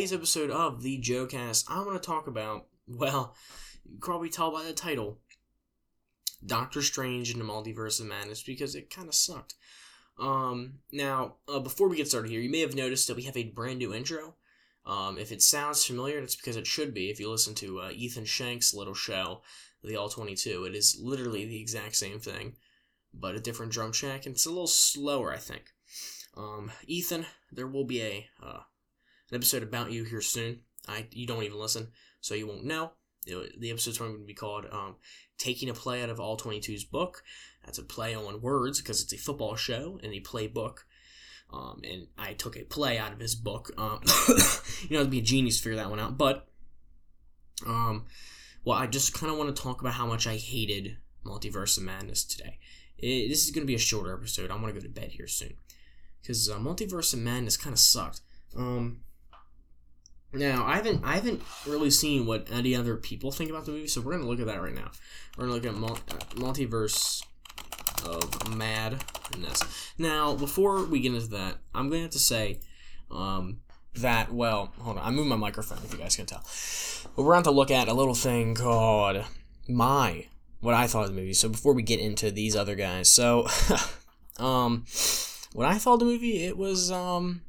today's episode of the JoeCast, I want to talk about, well, you can probably tell by the title, Doctor Strange and the Multiverse of Madness, because it kind of sucked. Um, now, uh, before we get started here, you may have noticed that we have a brand new intro. Um, if it sounds familiar, that's because it should be. If you listen to uh, Ethan Shank's little show, the All 22, it is literally the exact same thing, but a different drum track, and it's a little slower, I think. Um, Ethan, there will be a uh, an episode about you here soon. I you don't even listen, so you won't know. It, the episode's going to be called um, "Taking a Play Out of All 22's Book." That's a play on words because it's a football show and a play book. Um, and I took a play out of his book. Um, you know, to be a genius to figure that one out. But, um, well, I just kind of want to talk about how much I hated Multiverse of Madness today. It, this is going to be a shorter episode. I'm going to go to bed here soon because uh, Multiverse of Madness kind of sucked. Um, now I haven't I haven't really seen what any other people think about the movie, so we're gonna look at that right now. We're gonna look at mul- Multiverse of Madness. Now, before we get into that, I'm to have to say um, that, well, hold on, I moved my microphone if you guys can tell. But we're going to look at a little thing called My, what I thought of the movie. So before we get into these other guys, so, um, what I thought of the movie, it was, um,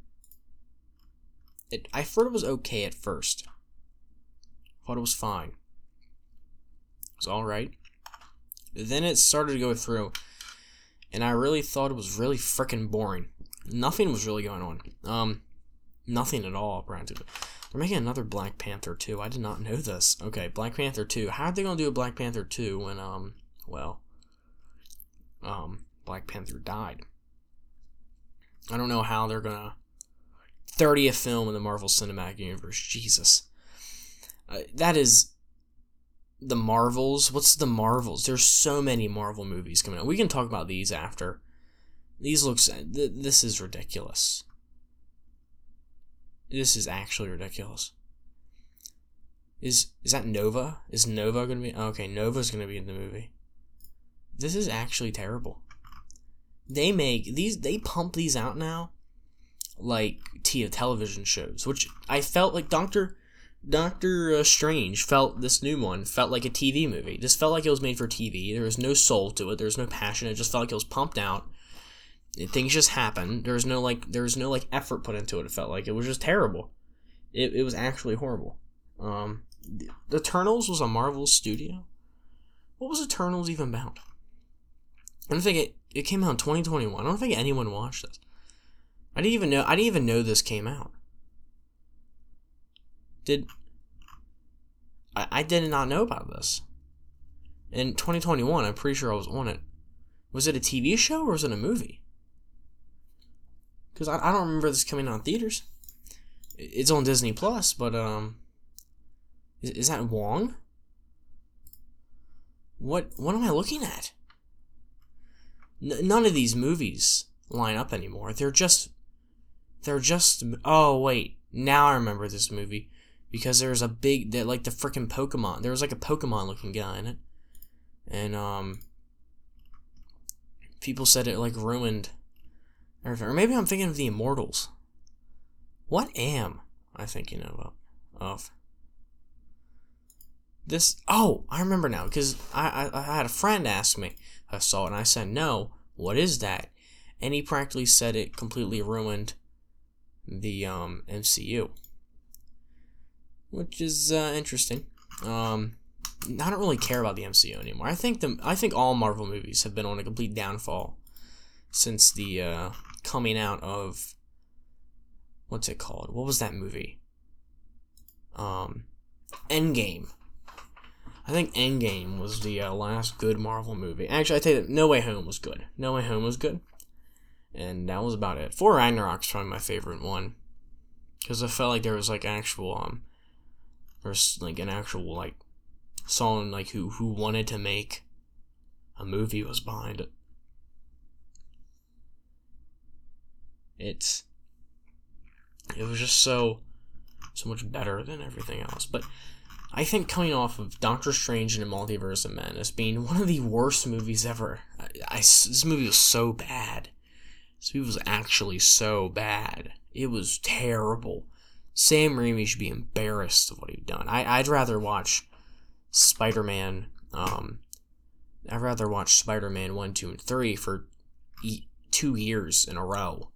it, I thought it was okay at first. Thought it was fine. It was alright. Then it started to go through and I really thought it was really freaking boring. Nothing was really going on. Um, nothing at all, practically. They're making another Black Panther 2. I did not know this. Okay, Black Panther 2. How are they to do a Black Panther 2 when, um, well, um, Black Panther died? I don't know how they're to. 30th film in the Marvel Cinematic Universe. Jesus. Uh, that is the Marvels. What's the Marvels? There's so many Marvel movies coming out. We can talk about these after. These looks. Th- this is ridiculous. This is actually ridiculous. Is is that Nova? Is Nova gonna be? Okay, Nova's gonna be in the movie. This is actually terrible. They make these. They pump these out now, like Tia television shows, which I felt like Doctor Doctor uh, Strange felt this new one felt like a TV movie. This felt like it was made for TV. There was no soul to it. There was no passion. It just felt like it was pumped out. Things just happened. There was no like there was no like effort put into it. It felt like it was just terrible. It, it was actually horrible. Um, the Eternals was a Marvel studio. What was Eternals even about? I don't think it it came out in 2021. I don't think anyone watched this. I didn't even know I didn't even know this came out. Did I, I did not know about this. In 2021, I'm pretty sure I was on it. Was it a TV show or was it a movie? Because I, I don't remember this coming out in theaters. It's on Disney Plus, but um, is, is that Wong? What what am I looking at? N- none of these movies line up anymore. They're just they're just oh wait, now I remember this movie because there's a big that like the freaking Pokemon. There was like a Pokemon looking guy in it, and um, people said it like ruined everything. Or maybe I'm thinking of the Immortals. What am I thinking of? Of this? Oh, I remember now because I, I I had a friend ask me. I saw it and I said no. What is that? And he practically said it completely ruined the um MCU which is uh, interesting. Um, I don't really care about the MCU anymore. I think the I think all Marvel movies have been on a complete downfall since the uh, coming out of what's it called? What was that movie? Um, Endgame. I think Endgame was the uh, last good Marvel movie. Actually, I tell you, No Way Home was good. No Way Home was good, and that was about it. Thor Ragnarok's probably my favorite one because I felt like there was like actual um there's like an actual like someone like who who wanted to make a movie was behind it. It's it was just so so much better than everything else. But I think coming off of Doctor Strange and the Multiverse of Madness being one of the worst movies ever, I, I this movie was so bad. This movie was actually so bad. It was terrible. Sam Raimi should be embarrassed of what he'd done. I, I'd rather watch Spider Man. Um, I'd rather watch Spider Man 1, 2, and 3 for e- two years in a row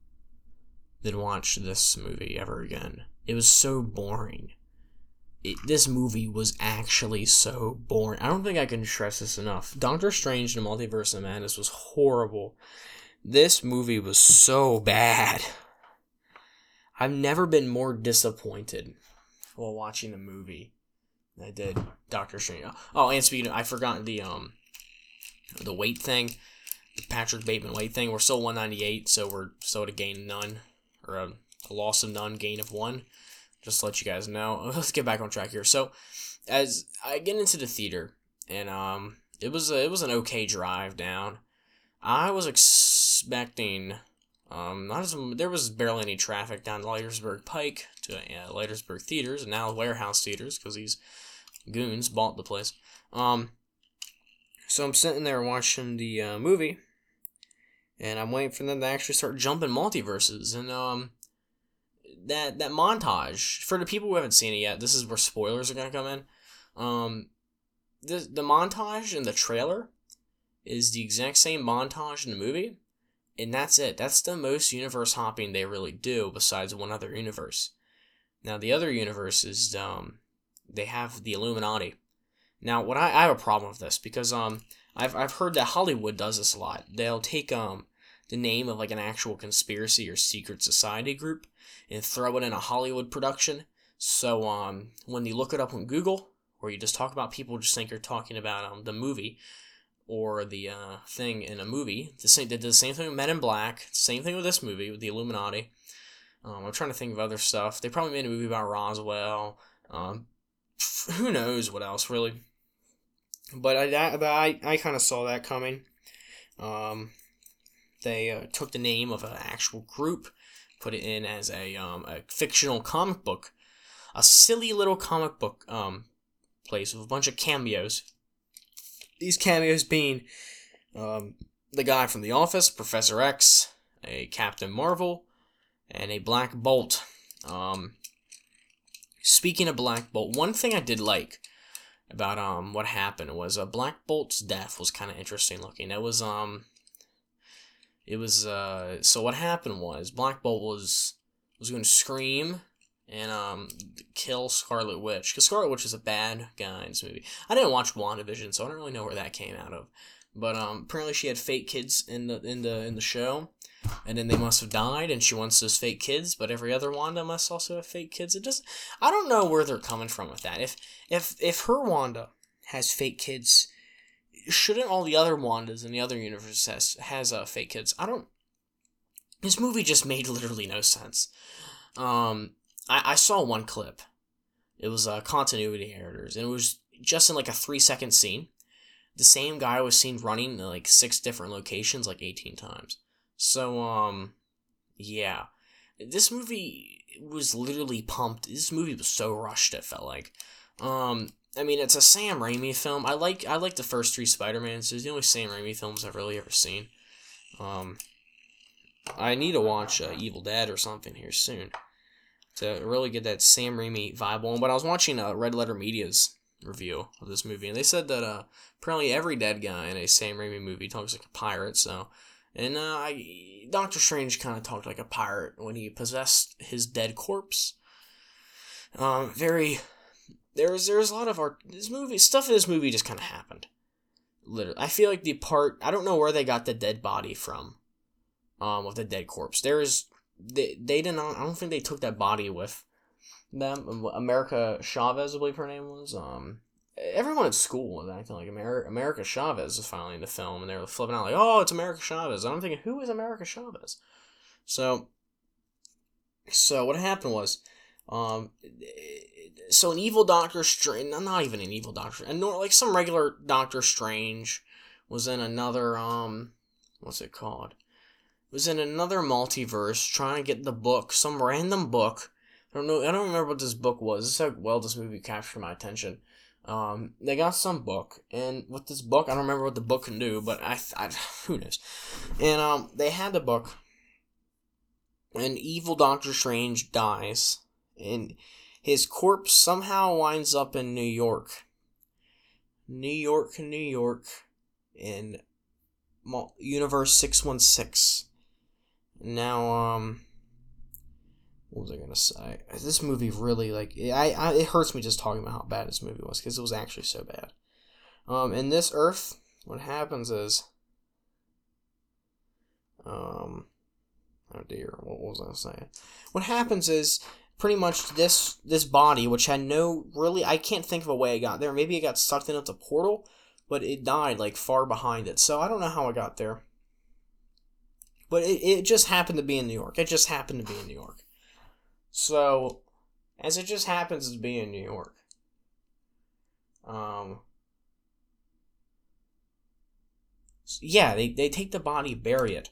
than watch this movie ever again. It was so boring. It, this movie was actually so boring. I don't think I can stress this enough. Doctor Strange and the Multiverse of Madness was horrible. This movie was so bad. I've never been more disappointed while watching the movie I did Doctor Strange. Oh, and speaking of, I forgot the um the weight thing, the Patrick Bateman weight thing. We're still 198, so we're still a gain none or a, a loss of none, gain of one. Just to let you guys know. Let's get back on track here. So, as I get into the theater, and um, it was a, it was an okay drive down. I was expecting um, not as there was barely any traffic down Leitersburg Pike to uh, Leitersburg Theaters and now Warehouse Theaters because these goons bought the place. Um, so I'm sitting there watching the uh, movie, and I'm waiting for them to actually start jumping multiverses. And um, that that montage for the people who haven't seen it yet, this is where spoilers are gonna come in. Um, the the montage in the trailer is the exact same montage in the movie, and that's it. That's the most universe hopping they really do, besides one other universe. Now the other universe is um, they have the Illuminati. Now what I, I have a problem with this because um I've I've heard that Hollywood does this a lot. They'll take um the name of like an actual conspiracy or secret society group and throw it in a Hollywood production. So um when you look it up on Google or you just talk about people just think you're talking about um the movie or the uh, thing in a movie. The same, they did the same thing with Men in Black. Same thing with this movie with the Illuminati. Um, I'm trying to think of other stuff. They probably made a movie about Roswell. Um, who knows what else really? But I I, I kind of saw that coming. Um, they uh, took the name of an actual group, put it in as a um, a fictional comic book, a silly little comic book um place with a bunch of cameos these cameos being um, the guy from The Office, Professor X, a Captain Marvel, and a Black Bolt. Um, speaking of Black Bolt, one thing I did like about um what happened was uh, Black Bolt's death was kind of interesting looking. It was um it was uh so what happened was Black Bolt was was going to scream and um kill Scarlet Witch because Scarlet Witch is a bad guy in this movie. I didn't watch WandaVision, so I don't really know where that came out of. But um, apparently she had fake kids in the in the in the show, and then they must have died, and she wants those fake kids. But every other Wanda must also have fake kids. It just I don't know where they're coming from with that. If if if her Wanda has fake kids, shouldn't all the other Wandas in the other universe has has uh, fake kids? I don't. This movie just made literally no sense. Um, I, I saw one clip. It was uh, continuity errors, and it was just in like a three second scene. The same guy was seen running in like six different locations like 18 times. So, um, yeah. This movie was literally pumped. This movie was so rushed, it felt like. Um, I mean, it's a Sam Raimi film. I like I like the first three Spider Mans. It's the only Sam Raimi films I've really ever seen. Um, I need to watch uh, Evil Dead or something here soon to really get that Sam Raimi vibe on. But I was watching uh, Red Letter Media's review of this movie, and they said that uh, apparently every dead guy in a Sam Raimi movie talks like a pirate. So, and uh, I, Doctor Strange kind of talked like a pirate when he possessed his dead corpse. Um, very. There's there's a lot of art. This movie stuff in this movie just kind of happened. Literally, I feel like the part I don't know where they got the dead body from. Um, of the dead corpse. There is they they did not. I don't think they took that body with them. America Chavez, I believe her name was. Um, everyone at school was acting like America, America Chavez is finally in the film, and they were flipping out like, "Oh, it's America Chavez." I'm thinking, who is America Chavez? So, so what happened was, um, so an evil Doctor Strange, not even an evil Doctor, and nor like some regular Doctor Strange was in another um, what's it called? Was in another multiverse trying to get the book, some random book. I don't know. I don't remember what this book was. This is how well this movie captured my attention. Um, they got some book, and with this book, I don't remember what the book can do, but I, I who knows. And um, they had the book, and evil Doctor Strange dies, and his corpse somehow winds up in New York. New York, New York, in Universe 616. Now, um, what was I gonna say? This movie really like I, I it hurts me just talking about how bad this movie was because it was actually so bad. Um, in this Earth, what happens is, um, oh dear, what was I saying? What happens is pretty much this this body, which had no really, I can't think of a way it got there. Maybe it got sucked into a portal, but it died like far behind it. So I don't know how it got there. But it, it just happened to be in New York. It just happened to be in New York. So, as it just happens to be in New York, um, yeah, they, they take the body, bury it,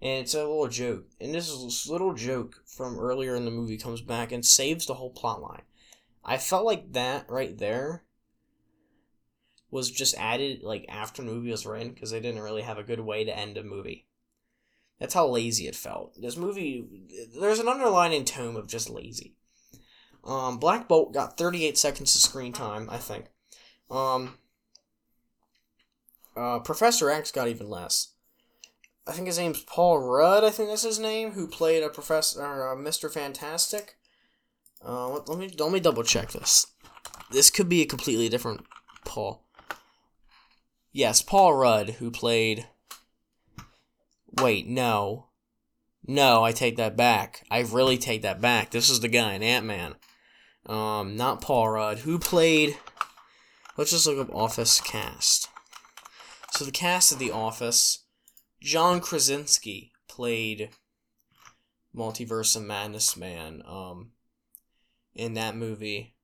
and it's a little joke. And this, this little joke from earlier in the movie comes back and saves the whole plot line. I felt like that right there was just added like after the movie was written because they didn't really have a good way to end a movie. That's how lazy it felt. This movie, there's an underlying tone of just lazy. Um, Black Bolt got 38 seconds of screen time, I think. Um, uh, Professor X got even less. I think his name's Paul Rudd. I think that's his name, who played a professor, uh, Mr. Fantastic. Uh, let, let me let me double check this. This could be a completely different Paul. Yes, Paul Rudd, who played Wait, no. No, I take that back. I really take that back. This is the guy in Ant Man. Um, not Paul Rudd. Who played. Let's just look up Office cast. So the cast of The Office John Krasinski played Multiverse of Madness Man. Um, in that movie.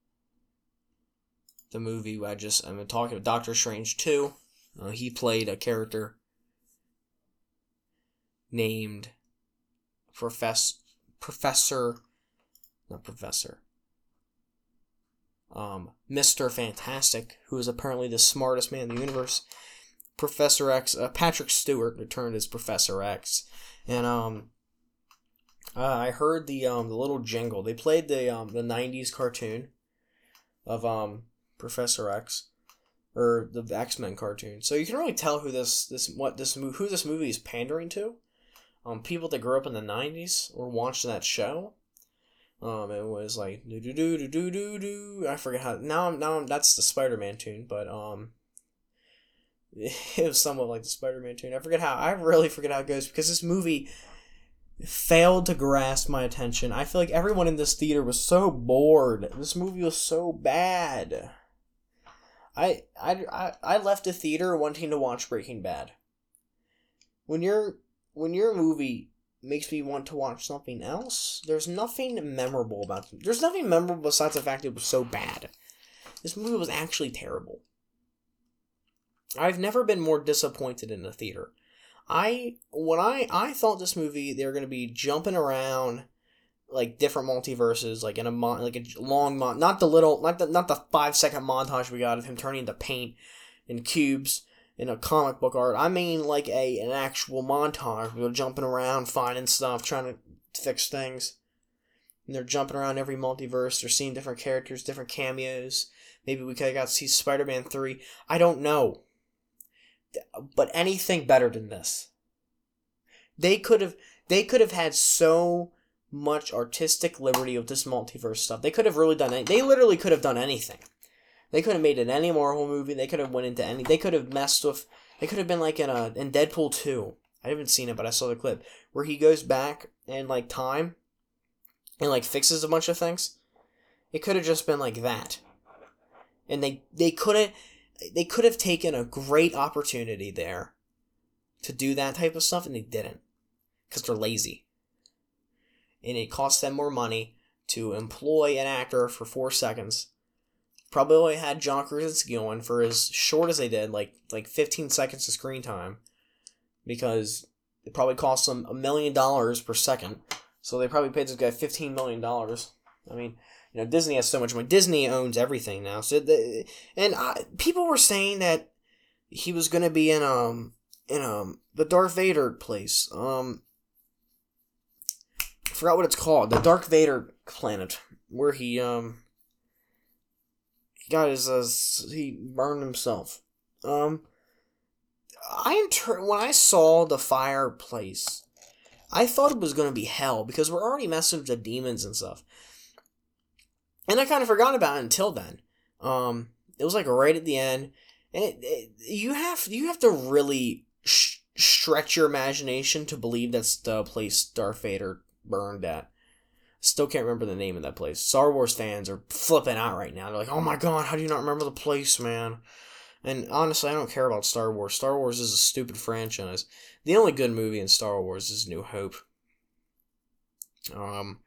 The movie I just I'm talking about Doctor Strange 2. Uh, he played a character named Professor Professor not Professor um, Mr. Fantastic, who is apparently the smartest man in the universe. Professor X, uh, Patrick Stewart returned as Professor X, and um, uh, I heard the um the little jingle. They played the um the '90s cartoon of um Professor X, or the X Men cartoon. So you can really tell who this this what this who this movie is pandering to um, people that grew up in the 90s or watched that show. Um, it was like do do do do do do do. I forget how now. Now that's the Spider Man tune, but um, it was somewhat like the Spider Man tune. I forget how. I really forget how it goes because this movie failed to grasp my attention. I feel like everyone in this theater was so bored. This movie was so bad. I I I I left the theater wanting to watch Breaking Bad. When you're when your movie makes me want to watch something else, there's nothing memorable about it. There's nothing memorable besides the fact it was so bad. This movie was actually terrible. I've never been more disappointed in a theater. I when I I thought this movie they were going to be jumping around like different multiverses like in a mon- like a long mon not the little not the not the 5 second montage we got of him turning into paint and cubes in a comic book art. I mean like a an actual montage. We're jumping around, finding stuff, trying to fix things. And they're jumping around every multiverse. They're seeing different characters, different cameos. Maybe we could have got to see Spider Man three. I don't know. But anything better than this. They could have they could have had so much artistic liberty with this multiverse stuff. They could have really done. They literally could have done anything. They could have made it any Marvel movie. They could have went into any. They could have messed with. They could have been like in a in Deadpool two. I haven't seen it, but I saw the clip where he goes back in like time, and like fixes a bunch of things. It could have just been like that, and they they couldn't. They could have taken a great opportunity there, to do that type of stuff, and they didn't, because they're lazy. And it costs them more money to employ an actor for four seconds probably only had John Krasinski on for as short as they did, like like 15 seconds of screen time, because it probably cost them a million dollars per second. So they probably paid this guy 15 million dollars. I mean, you know, Disney has so much money. Disney owns everything now. So the, and I, people were saying that he was going to be in um in um the Darth Vader place. Um, I forgot what it's called. The Darth Vader planet where he um got his uh, he burned himself. Um, I inter- when I saw the fireplace, I thought it was gonna be hell because we're already messing with the demons and stuff, and I kind of forgot about it until then. Um, it was like right at the end, and it, it, you have you have to really sh- stretch your imagination to believe that's the place Darth Vader burned at. Still can't remember the name of that place. Star Wars fans are flipping out right now. They're like, "Oh my god, how do you not remember the place, man?" And honestly, I don't care about Star Wars. Star Wars is a stupid franchise. The only good movie in Star Wars is New Hope. Um,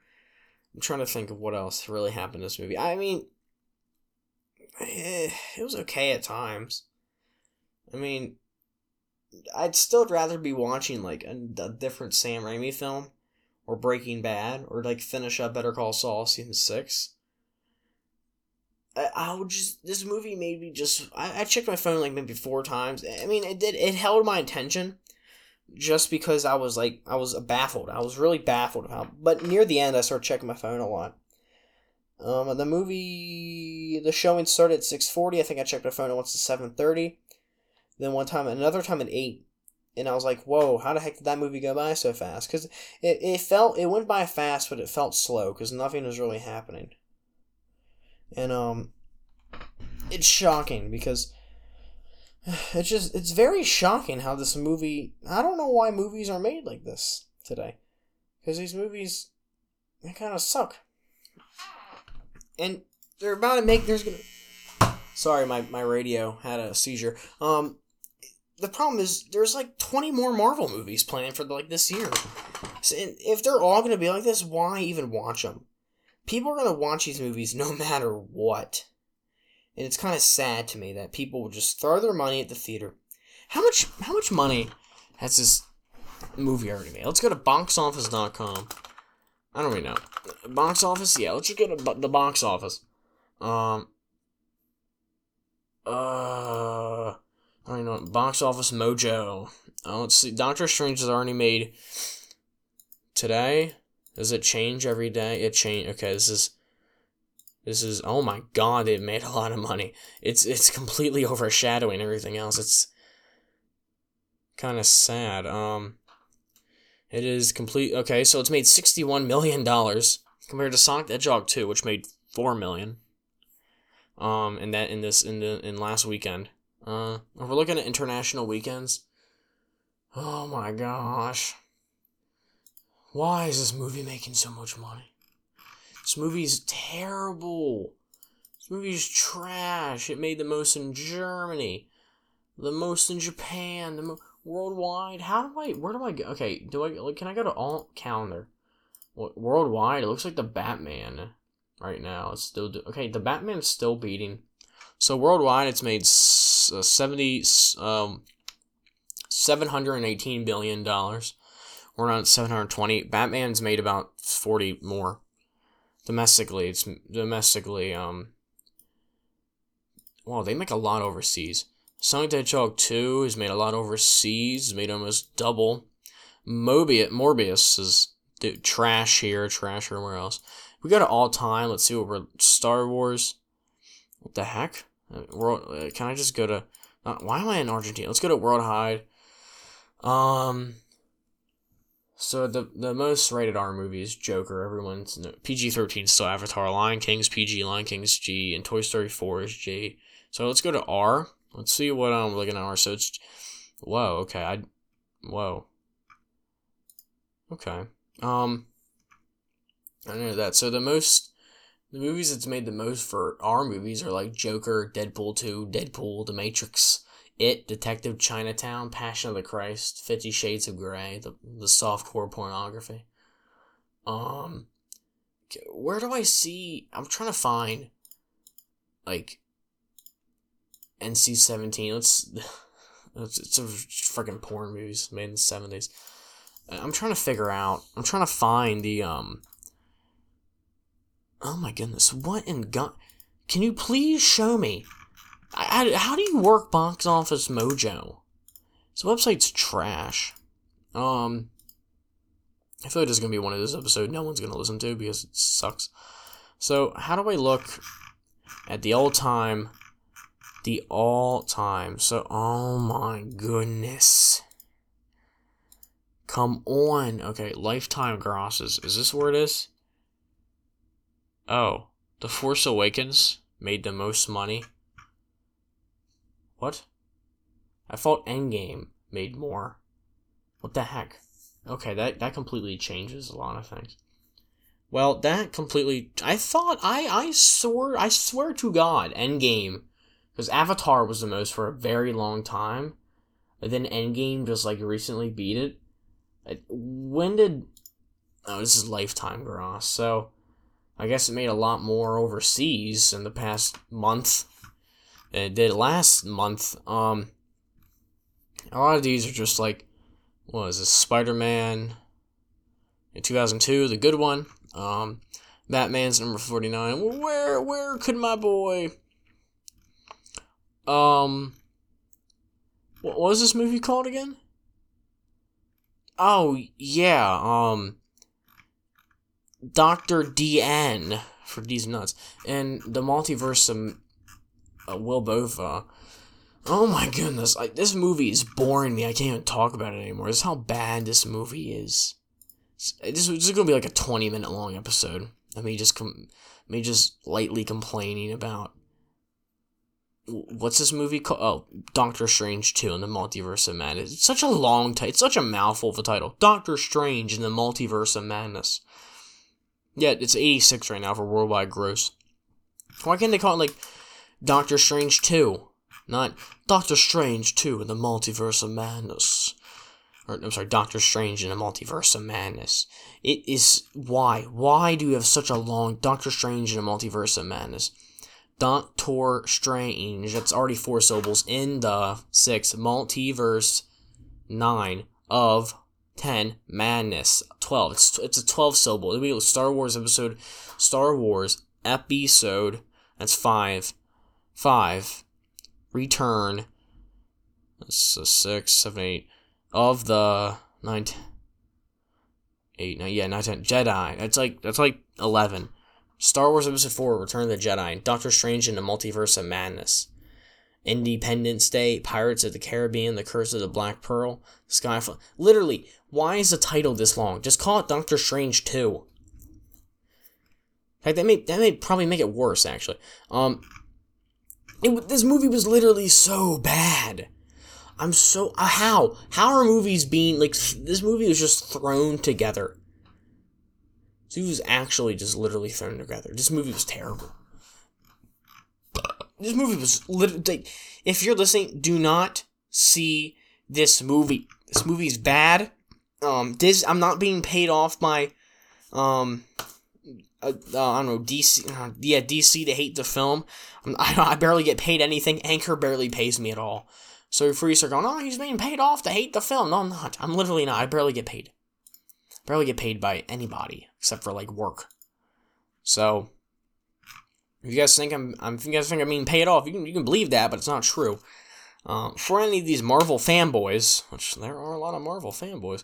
I'm trying to think of what else really happened in this movie. I mean, eh, it was okay at times. I mean, I'd still rather be watching like a, a different Sam Raimi film or Breaking Bad or like finish up Better Call Saul season six. I, I would just this movie made me just I, I checked my phone like maybe four times. I mean it did it held my attention just because I was like I was baffled. I was really baffled how but near the end I started checking my phone a lot. Um the movie the showing started at six forty. I think I checked my phone once at seven thirty. Then one time another time at eight and I was like, "Whoa, how the heck did that movie go by so fast?" Because it, it felt it went by fast, but it felt slow because nothing was really happening. And um, it's shocking because it's just it's very shocking how this movie. I don't know why movies are made like this today, because these movies they kind of suck. And they're about to make there's gonna. Sorry, my, my radio had a seizure. Um, the problem is there's like 20 more Marvel movies planned for like this year. So if they're all going to be like this, why even watch them? People are going to watch these movies no matter what. And it's kind of sad to me that people will just throw their money at the theater. How much how much money has this movie already made? Let's go to boxoffice.com. I don't really know. Box office? Yeah, let's just go to the box office. Um uh I know. Box Office Mojo. Oh, let's see. Doctor Strange has already made today. Does it change every day? It change. Okay, this is this is. Oh my god! It made a lot of money. It's it's completely overshadowing everything else. It's kind of sad. Um, it is complete. Okay, so it's made sixty one million dollars compared to Sonic the Hedgehog two, which made four million. Um, and that in this in the in last weekend. Uh, if we're looking at international weekends, oh my gosh. Why is this movie making so much money? This movie's terrible. This movie's trash. It made the most in Germany, the most in Japan, the mo- worldwide. How do I? Where do I go? Okay, do I? Like, Can I go to all calendar? Worldwide, it looks like the Batman right now. It's still do- okay. The Batman's still beating. So worldwide, it's made uh, 70 um 718 billion dollars. We're on 720 batman's made about 40 more. Domestically it's domestically um well they make a lot overseas. Sonic the hedgehog 2 has made a lot overseas made almost double. Mobius morbius is dude, trash here trash everywhere else. We go to all time let's see what we're star wars. What the heck World, uh, can I just go to? Uh, why am I in Argentina? Let's go to World Hide. Um. So the the most rated R movies, Joker. Everyone's no, PG thirteen still Avatar. Lion King's PG. Lion King's G. And Toy Story four is G. So let's go to R. Let's see what I'm looking at R. So it's. Whoa. Okay. I. Whoa. Okay. Um. I know that. So the most the movies that's made the most for our movies are like Joker, Deadpool 2, Deadpool, The Matrix, It, Detective Chinatown, Passion of the Christ, Fifty Shades of Grey, the, the softcore pornography. Um, where do I see? I'm trying to find, like, NC 17. Let's. It's, it's a freaking porn movies made in the 70s. I'm trying to figure out. I'm trying to find the um Oh my goodness, what in God? Can you please show me? I, I, how do you work Box Office Mojo? This website's trash. Um, I feel like this is gonna be one of those episodes no one's gonna listen to because it sucks. So how do I look at the all time, the all time? So oh my goodness. Come on. Okay, lifetime grosses. Is this where it is? Oh, The Force Awakens made the most money. What? I thought Endgame made more. What the heck? Okay, that, that completely changes a lot of things. Well, that completely. I thought I I swore I swear to God, Endgame, because Avatar was the most for a very long time, and then Endgame just like recently beat it. When did? Oh, this is Lifetime Gross. So, I guess it made a lot more overseas in the past month. than It did last month. Um, a lot of these are just like, what is this? Spider Man in 2002, the good one. Um, Batman's number 49. Where, where could my boy. Um, what was this movie called again? Oh, yeah, um, Dr. DN for these nuts. And the multiverse of uh, Will Botha. Oh my goodness, like this movie is boring me. I can't even talk about it anymore. This is how bad this movie is. This, this is gonna be like a twenty minute long episode. I mean, just com- me just lightly complaining about what's this movie called? Oh, Doctor Strange Two in the Multiverse of Madness. It's such a long title. It's such a mouthful of a title. Doctor Strange in the Multiverse of Madness. Yeah, it's eighty six right now for worldwide gross. Why can't they call it like Doctor Strange Two, not Doctor Strange Two in the Multiverse of Madness? or I'm sorry, Doctor Strange in a Multiverse of Madness. It is why why do you have such a long Doctor Strange in a Multiverse of Madness? Doctor Strange. That's already four syllables in the six multiverse nine of ten madness twelve. It's it's a twelve syllable. It'll be Star Wars episode. Star Wars episode. That's five. Five. Return. That's a six, seven, eight of the nine, eight, nine, yeah, nine, ten Jedi. That's like that's like eleven. Star Wars Episode Four: Return of the Jedi, Doctor Strange in the Multiverse of Madness, Independence Day, Pirates of the Caribbean, The Curse of the Black Pearl, Skyfall. Literally, why is the title this long? Just call it Doctor Strange Two. In fact, that may that may probably make it worse. Actually, um, it, this movie was literally so bad. I'm so uh, how how are movies being like this movie was just thrown together. This movie was actually just literally thrown together. This movie was terrible. This movie was literally. If you're listening, do not see this movie. This movie's bad. Um, this I'm not being paid off by, um, uh, uh, I don't know DC. Uh, yeah, DC to hate the film. I, I barely get paid anything. Anchor barely pays me at all. So Freeze are going, oh, he's being paid off to hate the film. No, I'm not. I'm literally not. I barely get paid. Barely get paid by anybody except for like work. So if you guys think I'm, I'm if you guys think I'm being paid off, you can you can believe that, but it's not true. Um, for any of these Marvel fanboys, which there are a lot of Marvel fanboys,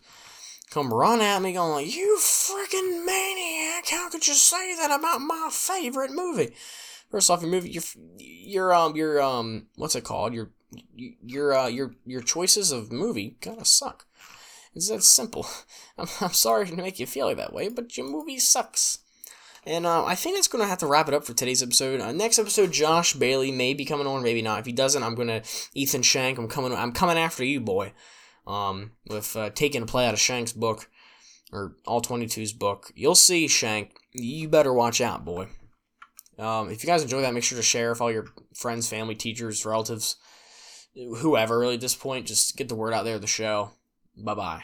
come run at me going like, "You freaking maniac! How could you say that about my favorite movie?" First off, your movie, your your um your um what's it called? Your your uh, your your choices of movie of suck. It's that simple. I'm, I'm sorry to make you feel that way, but your movie sucks. And uh, I think that's going to have to wrap it up for today's episode. Uh, next episode, Josh Bailey may be coming on, maybe not. If he doesn't, I'm going to Ethan Shank. I'm coming. I'm coming after you, boy. Um, with uh, taking a play out of Shank's book or all 22's book, you'll see Shank. You better watch out, boy. Um, if you guys enjoy that, make sure to share with all your friends, family, teachers, relatives whoever really at this point, just get the word out there the show. Bye bye.